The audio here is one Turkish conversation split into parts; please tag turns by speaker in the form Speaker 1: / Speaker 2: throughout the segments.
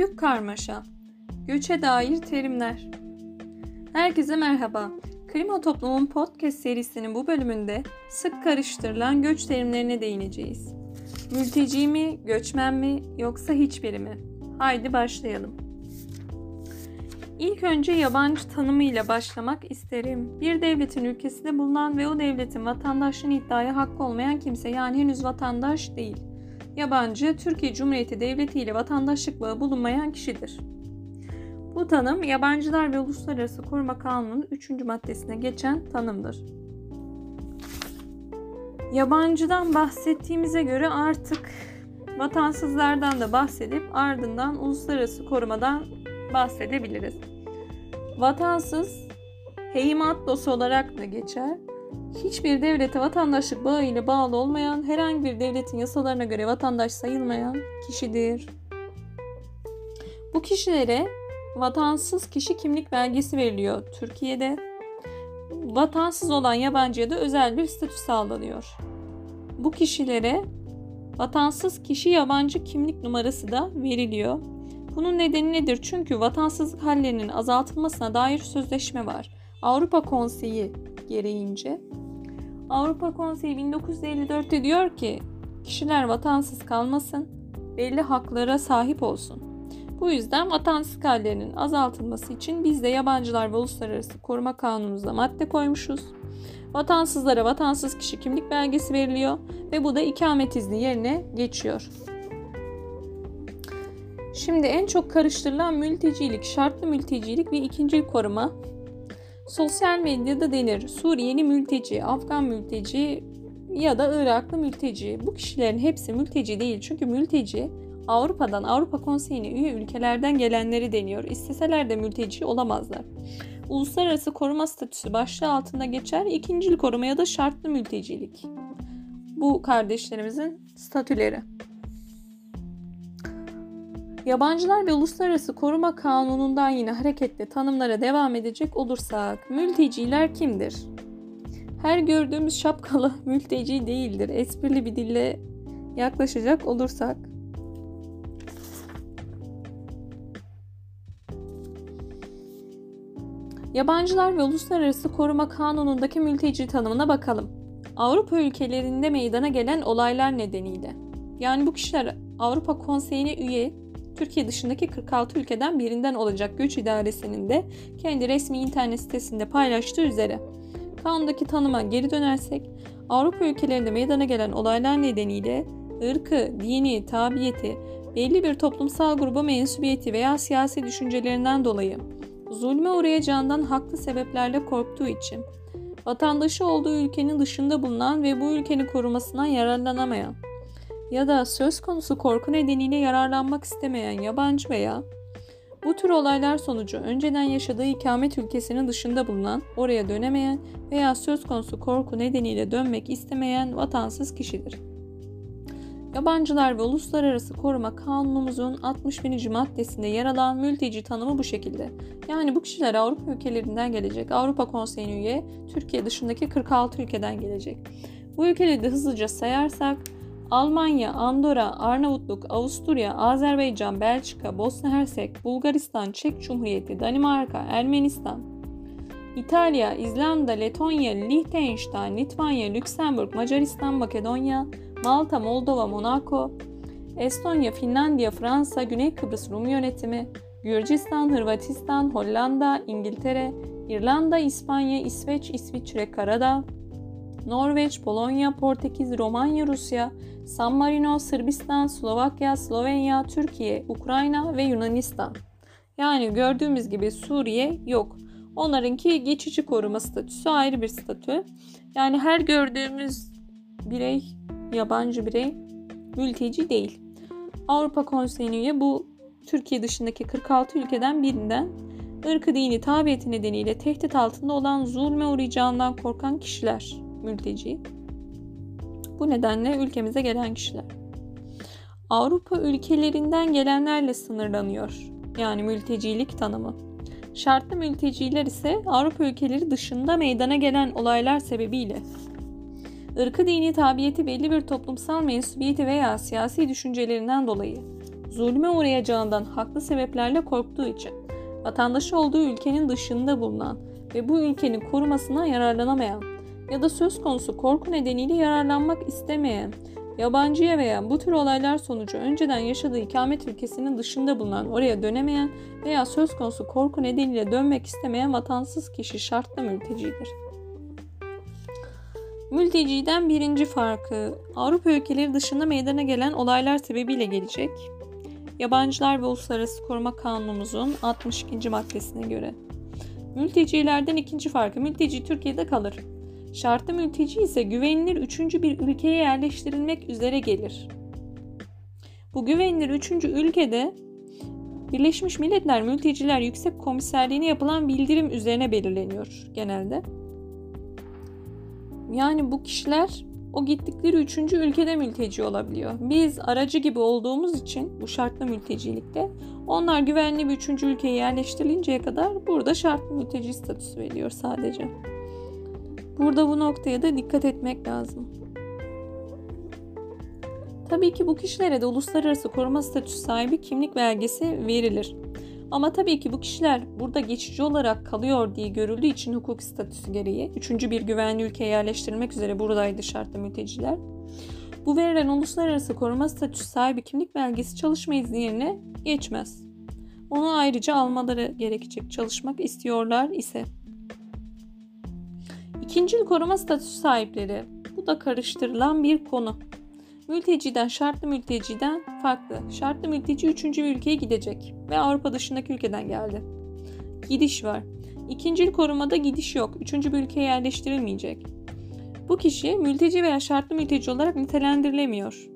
Speaker 1: Büyük karmaşa. Göçe dair terimler. Herkese merhaba. Klima Toplumun podcast serisinin bu bölümünde sık karıştırılan göç terimlerine değineceğiz. Mülteci mi, göçmen mi yoksa hiçbiri mi? Haydi başlayalım. İlk önce yabancı tanımıyla başlamak isterim. Bir devletin ülkesinde bulunan ve o devletin vatandaşlığını iddiaya hakkı olmayan kimse yani henüz vatandaş değil yabancı Türkiye Cumhuriyeti Devleti ile vatandaşlık bağı bulunmayan kişidir. Bu tanım Yabancılar ve Uluslararası Koruma Kanunu'nun 3. maddesine geçen tanımdır. Yabancıdan bahsettiğimize göre artık vatansızlardan da bahsedip ardından uluslararası korumadan bahsedebiliriz. Vatansız heimatlos olarak da geçer hiçbir devlete vatandaşlık bağı ile bağlı olmayan, herhangi bir devletin yasalarına göre vatandaş sayılmayan kişidir. Bu kişilere vatansız kişi kimlik belgesi veriliyor Türkiye'de. Vatansız olan yabancıya da özel bir statü sağlanıyor. Bu kişilere vatansız kişi yabancı kimlik numarası da veriliyor. Bunun nedeni nedir? Çünkü vatansızlık hallerinin azaltılmasına dair sözleşme var. Avrupa Konseyi gereğince Avrupa Konseyi 1954'te diyor ki kişiler vatansız kalmasın, belli haklara sahip olsun. Bu yüzden vatansız hallerinin azaltılması için biz de yabancılar ve uluslararası koruma kanunumuzda madde koymuşuz. Vatansızlara vatansız kişi kimlik belgesi veriliyor ve bu da ikamet izni yerine geçiyor. Şimdi en çok karıştırılan mültecilik, şartlı mültecilik ve ikinci koruma Sosyal medyada denir Suriyeli mülteci, Afgan mülteci ya da Iraklı mülteci. Bu kişilerin hepsi mülteci değil çünkü mülteci Avrupa'dan, Avrupa Konseyi'ne üye ülkelerden gelenleri deniyor. İsteseler de mülteci olamazlar. Uluslararası koruma statüsü başlığı altında geçer ikincil koruma ya da şartlı mültecilik. Bu kardeşlerimizin statüleri. Yabancılar ve Uluslararası Koruma Kanunu'ndan yine hareketle tanımlara devam edecek olursak, mülteciler kimdir? Her gördüğümüz şapkalı mülteci değildir. Esprili bir dille yaklaşacak olursak. Yabancılar ve Uluslararası Koruma Kanunu'ndaki mülteci tanımına bakalım. Avrupa ülkelerinde meydana gelen olaylar nedeniyle. Yani bu kişiler Avrupa Konseyi'ne üye Türkiye dışındaki 46 ülkeden birinden olacak göç idaresinin de kendi resmi internet sitesinde paylaştığı üzere. Kanundaki tanıma geri dönersek, Avrupa ülkelerinde meydana gelen olaylar nedeniyle ırkı, dini, tabiyeti, belli bir toplumsal gruba mensubiyeti veya siyasi düşüncelerinden dolayı zulme uğrayacağından haklı sebeplerle korktuğu için, vatandaşı olduğu ülkenin dışında bulunan ve bu ülkenin korumasından yararlanamayan, ya da söz konusu korku nedeniyle yararlanmak istemeyen yabancı veya bu tür olaylar sonucu önceden yaşadığı ikamet ülkesinin dışında bulunan, oraya dönemeyen veya söz konusu korku nedeniyle dönmek istemeyen vatansız kişidir. Yabancılar ve Uluslararası Koruma Kanunumuzun 61. maddesinde yer alan mülteci tanımı bu şekilde. Yani bu kişiler Avrupa ülkelerinden gelecek. Avrupa Konseyi'ne üye, Türkiye dışındaki 46 ülkeden gelecek. Bu ülkeleri de hızlıca sayarsak Almanya, Andorra, Arnavutluk, Avusturya, Azerbaycan, Belçika, Bosna Hersek, Bulgaristan, Çek Cumhuriyeti, Danimarka, Ermenistan, İtalya, İzlanda, Letonya, Liechtenstein, Litvanya, Lüksemburg, Macaristan, Makedonya, Malta, Moldova, Monaco, Estonya, Finlandiya, Fransa, Güney Kıbrıs Rum yönetimi, Gürcistan, Hırvatistan, Hollanda, İngiltere, İrlanda, İspanya, İsveç, İsviçre, Karadağ, Norveç, Polonya, Portekiz, Romanya, Rusya, San Marino, Sırbistan, Slovakya, Slovenya, Türkiye, Ukrayna ve Yunanistan. Yani gördüğümüz gibi Suriye yok. Onlarınki geçici koruma statüsü ayrı bir statü. Yani her gördüğümüz birey, yabancı birey mülteci değil. Avrupa Konseyi'ne üye bu Türkiye dışındaki 46 ülkeden birinden ırkı dini tabiyeti nedeniyle tehdit altında olan zulme uğrayacağından korkan kişiler mülteci. Bu nedenle ülkemize gelen kişiler. Avrupa ülkelerinden gelenlerle sınırlanıyor. Yani mültecilik tanımı. Şartlı mülteciler ise Avrupa ülkeleri dışında meydana gelen olaylar sebebiyle ırkı dini tabiyeti belli bir toplumsal mensubiyeti veya siyasi düşüncelerinden dolayı zulme uğrayacağından haklı sebeplerle korktuğu için, vatandaşı olduğu ülkenin dışında bulunan ve bu ülkenin korumasına yararlanamayan ya da söz konusu korku nedeniyle yararlanmak istemeyen, yabancıya veya bu tür olaylar sonucu önceden yaşadığı ikamet ülkesinin dışında bulunan, oraya dönemeyen veya söz konusu korku nedeniyle dönmek istemeyen vatansız kişi şartlı mültecidir. Mülteciden birinci farkı Avrupa ülkeleri dışında meydana gelen olaylar sebebiyle gelecek. Yabancılar ve Uluslararası Koruma Kanunumuzun 62. maddesine göre. Mültecilerden ikinci farkı mülteci Türkiye'de kalır. Şartlı mülteci ise güvenilir üçüncü bir ülkeye yerleştirilmek üzere gelir. Bu güvenilir üçüncü ülkede Birleşmiş Milletler Mülteciler Yüksek Komiserliğine yapılan bildirim üzerine belirleniyor genelde. Yani bu kişiler o gittikleri üçüncü ülkede mülteci olabiliyor. Biz aracı gibi olduğumuz için bu şartlı mültecilikte onlar güvenli bir üçüncü ülkeye yerleştirilinceye kadar burada şartlı mülteci statüsü veriyor sadece. Burada bu noktaya da dikkat etmek lazım. Tabii ki bu kişilere de uluslararası koruma statüsü sahibi kimlik belgesi verilir. Ama tabii ki bu kişiler burada geçici olarak kalıyor diye görüldüğü için hukuk statüsü gereği üçüncü bir güvenli ülkeye yerleştirilmek üzere buradaydı şartlı mülteciler. Bu verilen uluslararası koruma statüsü sahibi kimlik belgesi çalışma izni yerine geçmez. Onu ayrıca almaları gerekecek çalışmak istiyorlar ise. İkincil koruma statüsü sahipleri. Bu da karıştırılan bir konu. Mülteciden, şartlı mülteciden farklı. Şartlı mülteci üçüncü bir ülkeye gidecek ve Avrupa dışındaki ülkeden geldi. Gidiş var. İkincil korumada gidiş yok. Üçüncü bir ülkeye yerleştirilmeyecek. Bu kişi mülteci veya şartlı mülteci olarak nitelendirilemiyor.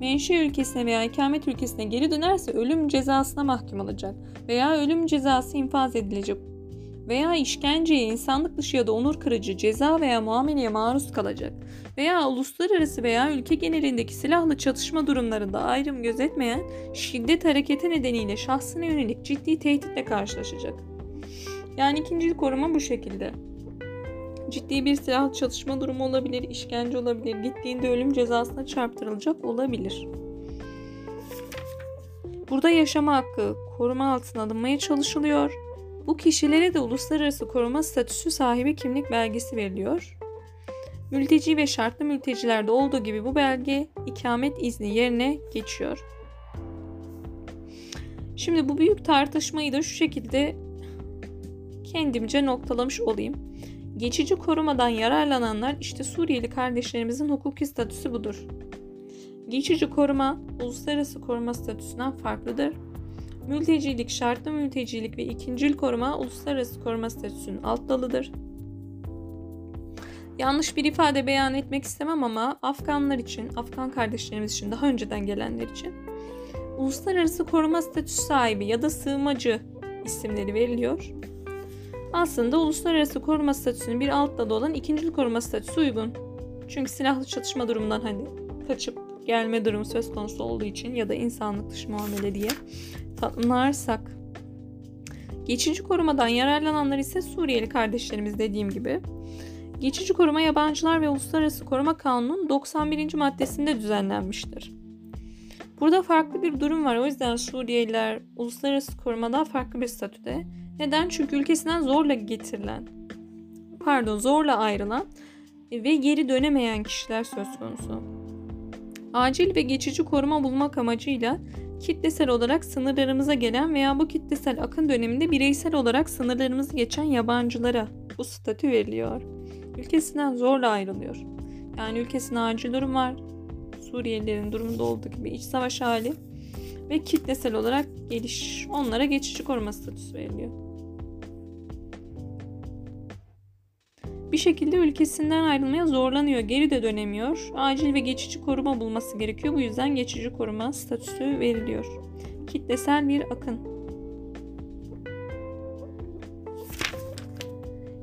Speaker 1: Menşe ülkesine veya ikamet ülkesine geri dönerse ölüm cezasına mahkum olacak veya ölüm cezası infaz edilecek veya işkenceye, insanlık dışı ya da onur kırıcı ceza veya muameleye maruz kalacak veya uluslararası veya ülke genelindeki silahlı çatışma durumlarında ayrım gözetmeyen şiddet hareketi nedeniyle şahsına yönelik ciddi tehditle karşılaşacak. Yani ikinci koruma bu şekilde. Ciddi bir silahlı çatışma durumu olabilir, işkence olabilir, gittiğinde ölüm cezasına çarptırılacak olabilir. Burada yaşama hakkı koruma altına alınmaya çalışılıyor bu kişilere de uluslararası koruma statüsü sahibi kimlik belgesi veriliyor. Mülteci ve şartlı mültecilerde olduğu gibi bu belge ikamet izni yerine geçiyor. Şimdi bu büyük tartışmayı da şu şekilde kendimce noktalamış olayım. Geçici korumadan yararlananlar işte Suriyeli kardeşlerimizin hukuki statüsü budur. Geçici koruma uluslararası koruma statüsünden farklıdır. Mültecilik, şartlı mültecilik ve ikincil koruma uluslararası koruma statüsünün alt dalıdır. Yanlış bir ifade beyan etmek istemem ama Afganlar için, Afgan kardeşlerimiz için, daha önceden gelenler için uluslararası koruma statüsü sahibi ya da sığınmacı isimleri veriliyor. Aslında uluslararası koruma statüsünün bir alt dalı olan ikincil koruma statüsü uygun. Çünkü silahlı çatışma durumundan hani kaçıp gelme durumu söz konusu olduğu için ya da insanlık dışı muamele diye tanımlarsak. Geçici korumadan yararlananlar ise Suriyeli kardeşlerimiz dediğim gibi. Geçici koruma yabancılar ve uluslararası koruma kanunun 91. maddesinde düzenlenmiştir. Burada farklı bir durum var. O yüzden Suriyeliler uluslararası korumadan farklı bir statüde. Neden? Çünkü ülkesinden zorla getirilen, pardon zorla ayrılan ve geri dönemeyen kişiler söz konusu. Acil ve geçici koruma bulmak amacıyla kitlesel olarak sınırlarımıza gelen veya bu kitlesel akın döneminde bireysel olarak sınırlarımızı geçen yabancılara bu statü veriliyor. Ülkesinden zorla ayrılıyor. Yani ülkesine acil durum var. Suriyelilerin durumunda olduğu gibi iç savaş hali ve kitlesel olarak geliş onlara geçici koruma statüsü veriliyor. Bir şekilde ülkesinden ayrılmaya zorlanıyor, geri de dönemiyor. Acil ve geçici koruma bulması gerekiyor. Bu yüzden geçici koruma statüsü veriliyor. Kitlesel bir akın.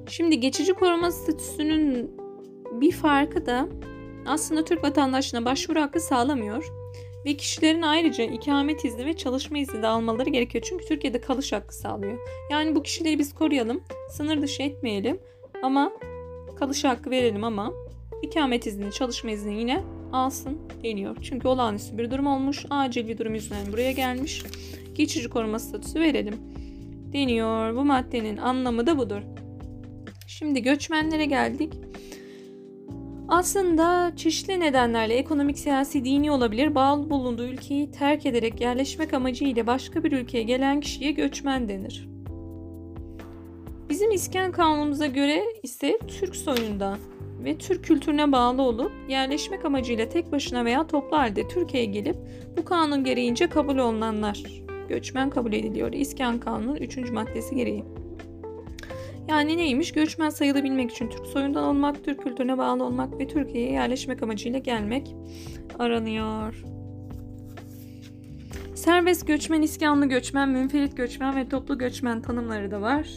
Speaker 1: Şimdi geçici koruma statüsünün bir farkı da aslında Türk vatandaşına başvuru hakkı sağlamıyor ve kişilerin ayrıca ikamet izni ve çalışma izni de almaları gerekiyor. Çünkü Türkiye'de kalış hakkı sağlıyor. Yani bu kişileri biz koruyalım, sınır dışı etmeyelim ama kalış hakkı verelim ama ikamet izni, çalışma izni yine alsın deniyor. Çünkü olağanüstü bir durum olmuş. Acil bir durum yüzünden buraya gelmiş. Geçici koruma statüsü verelim deniyor. Bu maddenin anlamı da budur. Şimdi göçmenlere geldik. Aslında çeşitli nedenlerle ekonomik, siyasi, dini olabilir bağlı bulunduğu ülkeyi terk ederek yerleşmek amacıyla başka bir ülkeye gelen kişiye göçmen denir. Bizim iskan kanunumuza göre ise Türk soyundan ve Türk kültürüne bağlı olup yerleşmek amacıyla tek başına veya toplu halde Türkiye'ye gelip bu kanun gereğince kabul olunanlar göçmen kabul ediliyor. İskan Kanunu 3. maddesi gereği. Yani neymiş? Göçmen sayılabilmek için Türk soyundan olmak, Türk kültürüne bağlı olmak ve Türkiye'ye yerleşmek amacıyla gelmek aranıyor. Serbest göçmen, iskanlı göçmen, münferit göçmen ve toplu göçmen tanımları da var.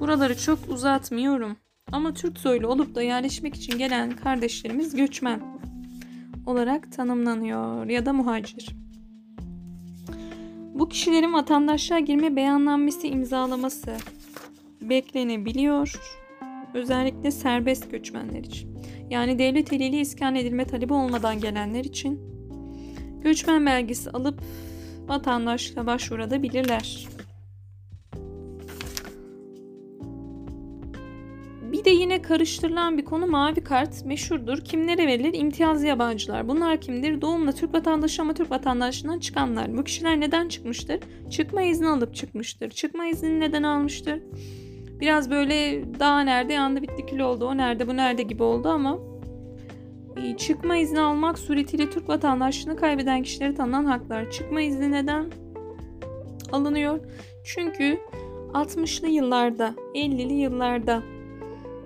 Speaker 1: Buraları çok uzatmıyorum. Ama Türk soylu olup da yerleşmek için gelen kardeşlerimiz göçmen olarak tanımlanıyor ya da muhacir. Bu kişilerin vatandaşlığa girme beyannamesi imzalaması beklenebiliyor. Özellikle serbest göçmenler için. Yani devlet eliyle iskan edilme talebi olmadan gelenler için göçmen belgesi alıp vatandaşlığa başvurabilirler. De yine karıştırılan bir konu mavi kart meşhurdur. Kimlere verilir? İmtiyazlı yabancılar. Bunlar kimdir? Doğumla Türk vatandaşı ama Türk vatandaşlığından çıkanlar. Bu kişiler neden çıkmıştır? Çıkma izni alıp çıkmıştır. Çıkma izni neden almıştır? Biraz böyle daha nerede yandı bitti kül oldu. O nerede bu nerede gibi oldu ama e, çıkma izni almak suretiyle Türk vatandaşlığını kaybeden kişilere tanınan haklar. Çıkma izni neden alınıyor? Çünkü 60'lı yıllarda, 50'li yıllarda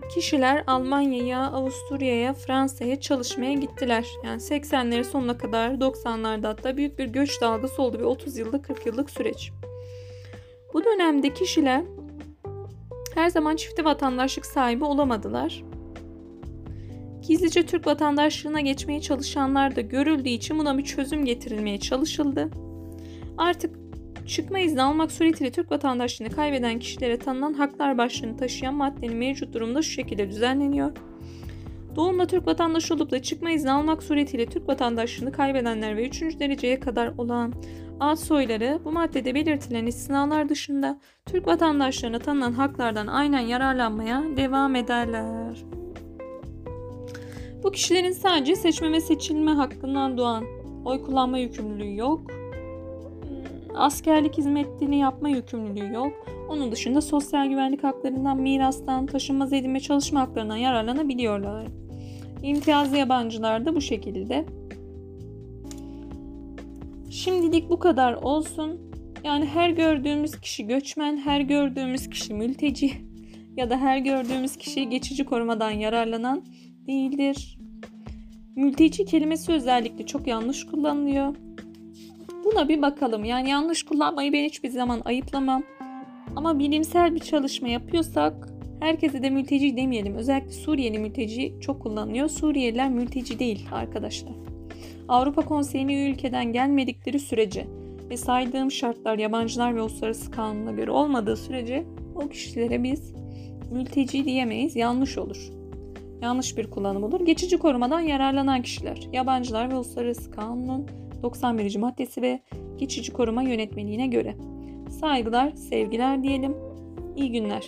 Speaker 1: kişiler Almanya'ya, Avusturya'ya, Fransa'ya çalışmaya gittiler. Yani 80'lerin sonuna kadar 90'larda hatta büyük bir göç dalgası oldu. Bir 30 yıllık 40 yıllık süreç. Bu dönemde kişiler her zaman çifte vatandaşlık sahibi olamadılar. Gizlice Türk vatandaşlığına geçmeye çalışanlar da görüldüğü için buna bir çözüm getirilmeye çalışıldı. Artık çıkma izni almak suretiyle Türk vatandaşlığını kaybeden kişilere tanınan haklar başlığını taşıyan maddenin mevcut durumda şu şekilde düzenleniyor. Doğumla Türk vatandaşı olup da çıkma izni almak suretiyle Türk vatandaşlığını kaybedenler ve 3. dereceye kadar olan alt soyları bu maddede belirtilen istisnalar dışında Türk vatandaşlarına tanınan haklardan aynen yararlanmaya devam ederler. Bu kişilerin sadece seçme ve seçilme hakkından doğan oy kullanma yükümlülüğü yok askerlik hizmetini yapma yükümlülüğü yok. Onun dışında sosyal güvenlik haklarından, mirastan, taşınmaz edinme çalışma haklarından yararlanabiliyorlar. İmtiyazlı yabancılar da bu şekilde. Şimdilik bu kadar olsun. Yani her gördüğümüz kişi göçmen, her gördüğümüz kişi mülteci ya da her gördüğümüz kişi geçici korumadan yararlanan değildir. Mülteci kelimesi özellikle çok yanlış kullanılıyor. Buna bir bakalım. Yani yanlış kullanmayı ben hiçbir zaman ayıplamam. Ama bilimsel bir çalışma yapıyorsak herkese de mülteci demeyelim. Özellikle Suriyeli mülteci çok kullanılıyor. Suriyeliler mülteci değil arkadaşlar. Avrupa Konseyi'ne ülkeden gelmedikleri sürece ve saydığım şartlar yabancılar ve uluslararası kanuna göre olmadığı sürece o kişilere biz mülteci diyemeyiz. Yanlış olur. Yanlış bir kullanım olur. Geçici korumadan yararlanan kişiler, yabancılar ve uluslararası kanunun 91. maddesi ve geçici koruma yönetmeliğine göre. Saygılar, sevgiler diyelim. İyi günler.